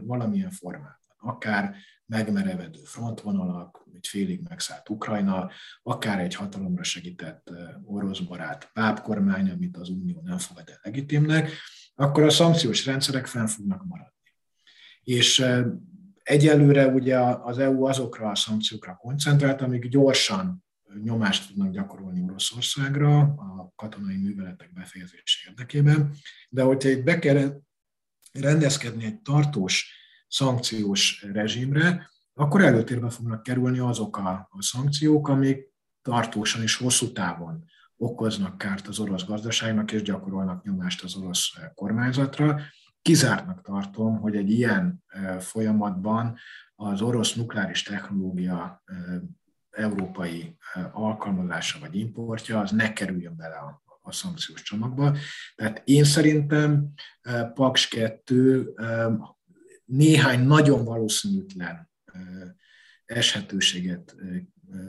valamilyen formában, akár megmerevedő frontvonalak, egy félig megszállt Ukrajna, akár egy hatalomra segített orosz barát pápkormány, amit az Unió nem fogad el legitimnek, akkor a szankciós rendszerek fenn fognak maradni. És egyelőre ugye az EU azokra a szankciókra koncentrált, amik gyorsan nyomást tudnak gyakorolni Oroszországra a katonai műveletek befejezése érdekében, de hogyha itt be kell rendezkedni egy tartós szankciós rezsimre, akkor előtérbe fognak kerülni azok a, a szankciók, amik tartósan és hosszú távon okoznak kárt az orosz gazdaságnak, és gyakorolnak nyomást az orosz kormányzatra. kizártnak tartom, hogy egy ilyen folyamatban az orosz nukleáris technológia európai alkalmazása vagy importja, az ne kerüljön bele a, a szankciós csomagba. Tehát én szerintem Paks 2 néhány nagyon valószínűtlen eshetőséget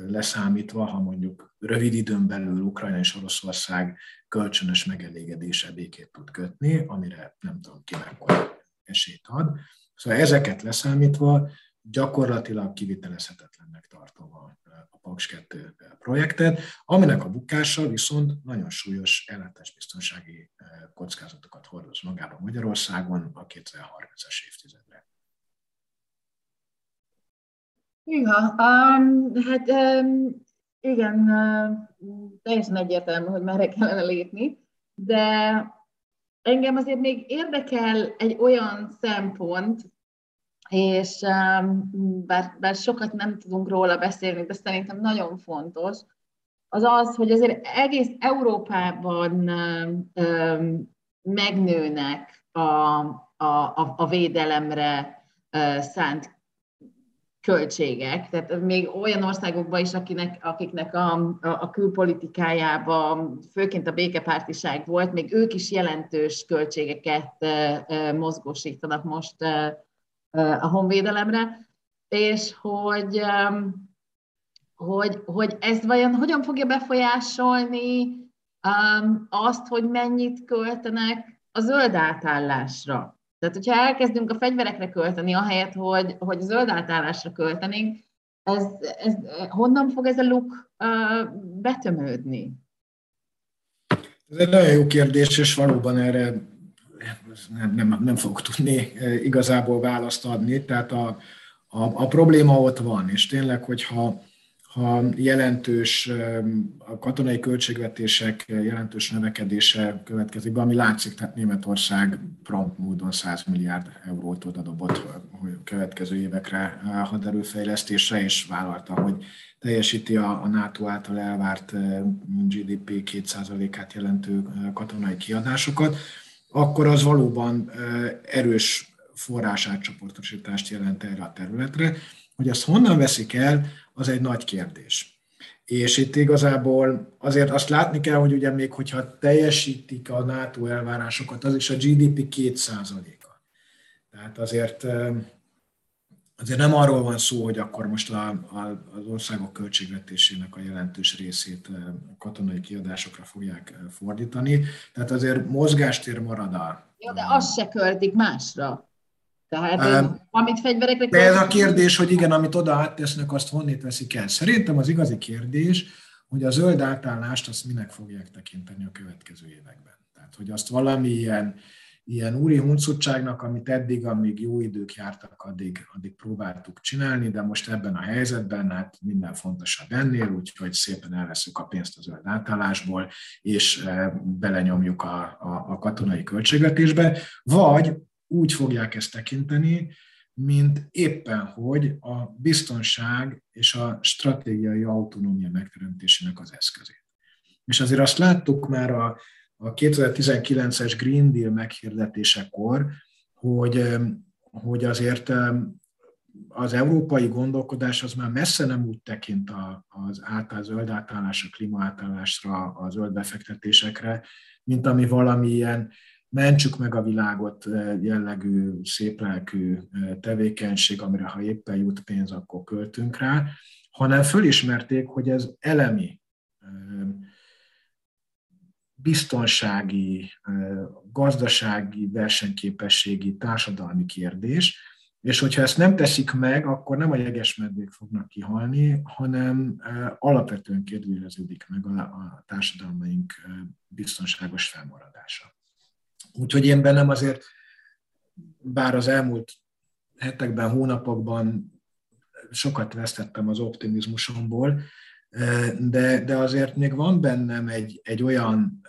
leszámítva, ha mondjuk rövid időn belül Ukrajna és Oroszország kölcsönös megelégedése békét tud kötni, amire nem tudom ki mekkora esélyt ad. Szóval ezeket leszámítva gyakorlatilag kivitelezhetetlennek tartom a, Paks 2 projektet, aminek a bukása viszont nagyon súlyos ellátásbiztonsági kockázatokat hordoz magában Magyarországon a 2030-as évtizedre. Ja, um, hát um, igen, uh, teljesen egyértelmű, hogy merre kellene lépni, de engem azért még érdekel egy olyan szempont, és um, bár, bár sokat nem tudunk róla beszélni, de szerintem nagyon fontos, az az, hogy azért egész Európában um, megnőnek a, a, a védelemre uh, szánt költségek. Tehát még olyan országokban is, akinek, akiknek a, a, a külpolitikájában főként a békepártiság volt, még ők is jelentős költségeket uh, mozgósítanak most uh, a honvédelemre, és hogy, hogy, hogy ez vajon hogyan fogja befolyásolni azt, hogy mennyit költenek a zöld átállásra. Tehát, hogyha elkezdünk a fegyverekre költeni, ahelyett, hogy, hogy zöld átállásra költenénk, ez, ez, honnan fog ez a luk uh, betömődni? Ez egy nagyon jó kérdés, és valóban erre nem, nem, nem fogok tudni igazából választ adni. Tehát a, a, a probléma ott van, és tényleg, hogyha ha jelentős a katonai költségvetések jelentős növekedése következik be, ami látszik, tehát Németország prompt módon 100 milliárd eurót oda dobott a következő évekre haderőfejlesztésre, és vállalta, hogy teljesíti a, a NATO által elvárt GDP 2%-át jelentő katonai kiadásokat, akkor az valóban erős forrásátcsoportosítást jelent erre a területre. Hogy azt honnan veszik el, az egy nagy kérdés. És itt igazából azért azt látni kell, hogy ugye még hogyha teljesítik a NATO elvárásokat, az is a GDP 2%-a. Tehát azért, azért nem arról van szó, hogy akkor most a, a, az országok költségvetésének a jelentős részét a katonai kiadásokra fogják fordítani. Tehát azért mozgástér marad a... Jó, de azt se költik másra. Tehát, um, amit fegyverekre... De ez a kérdés, hogy igen, amit oda áttesznek, azt honnét veszik el. Szerintem az igazi kérdés, hogy a zöld átállást azt minek fogják tekinteni a következő években. Tehát, hogy azt valamilyen ilyen úri huncutságnak, amit eddig, amíg jó idők jártak, addig, addig próbáltuk csinálni, de most ebben a helyzetben hát minden fontosabb ennél, úgyhogy szépen elveszünk a pénzt a zöld átállásból, és belenyomjuk a, a, a katonai költségvetésbe, vagy úgy fogják ezt tekinteni, mint éppen hogy a biztonság és a stratégiai autonómia megteremtésének az eszközét. És azért azt láttuk már a, a 2019-es Green Deal meghirdetésekor, hogy, hogy azért az európai gondolkodás az már messze nem úgy tekint az átáll, zöld átállásra, klímaátállásra, a zöld befektetésekre, mint ami valamilyen mentsük meg a világot jellegű, széplelkű tevékenység, amire ha éppen jut pénz, akkor költünk rá, hanem fölismerték, hogy ez elemi biztonsági, gazdasági, versenyképességi, társadalmi kérdés, és hogyha ezt nem teszik meg, akkor nem a jegesmedvék fognak kihalni, hanem alapvetően kérdőjeleződik meg a társadalmaink biztonságos felmaradása. Úgyhogy én bennem azért, bár az elmúlt hetekben, hónapokban sokat vesztettem az optimizmusomból, de, de azért még van bennem egy, egy olyan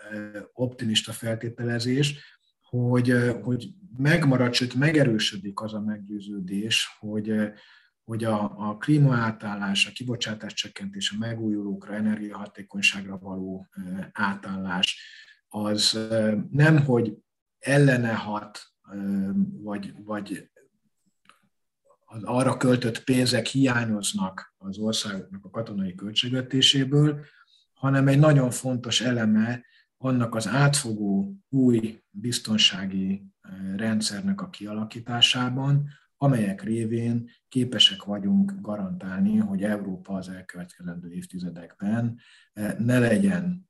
optimista feltételezés, hogy, hogy megmarad, sőt megerősödik az a meggyőződés, hogy, hogy a, a klímaátállás, a kibocsátás csökkentés, a megújulókra, energiahatékonyságra való átállás, az nem, hogy ellene hat vagy, vagy az arra költött pénzek hiányoznak az országoknak a katonai költségvetéséből, hanem egy nagyon fontos eleme annak az átfogó új biztonsági rendszernek a kialakításában, amelyek révén képesek vagyunk garantálni, hogy Európa az elkövetkezendő évtizedekben ne legyen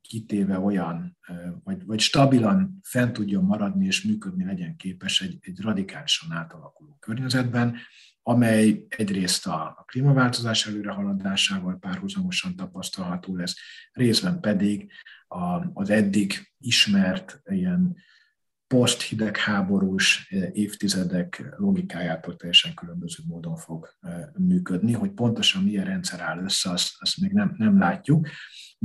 kitéve olyan, vagy, vagy stabilan fent tudjon maradni és működni legyen képes egy, egy radikálisan átalakuló környezetben, amely egyrészt a, a klímaváltozás előrehaladásával párhuzamosan tapasztalható lesz, részben pedig a, az eddig ismert ilyen post-hidegháborús évtizedek logikájától teljesen különböző módon fog működni. Hogy pontosan milyen rendszer áll össze, azt, azt még nem, nem látjuk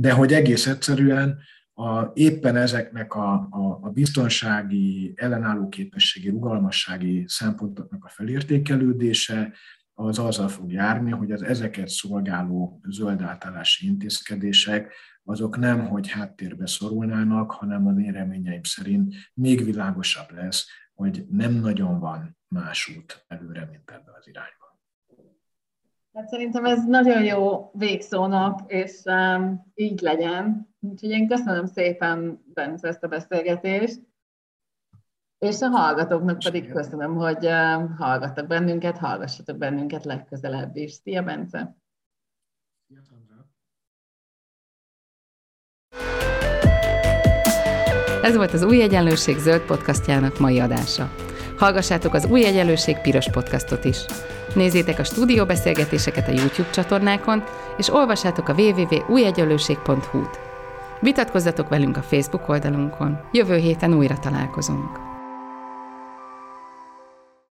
de hogy egész egyszerűen a, éppen ezeknek a, a, a biztonsági, ellenálló képességi, rugalmassági szempontoknak a felértékelődése az azzal fog járni, hogy az ezeket szolgáló zöld átállási intézkedések azok nem, hogy háttérbe szorulnának, hanem az én reményeim szerint még világosabb lesz, hogy nem nagyon van más út előre, mint ebbe az irányba. Hát szerintem ez nagyon jó végszónak, és um, így legyen. Úgyhogy én köszönöm szépen, Bence, ezt a beszélgetést. És a hallgatóknak pedig köszönöm, hogy hallgattak bennünket, hallgassatok bennünket legközelebb is. Szia, Bence! Ez volt az Új Egyenlőség zöld podcastjának mai adása. Hallgassátok az Új Egyenlőség piros podcastot is. Nézzétek a stúdióbeszélgetéseket a YouTube csatornákon, és olvassátok a www.újegyenlőség.hu-t. Vitatkozzatok velünk a Facebook oldalunkon. Jövő héten újra találkozunk.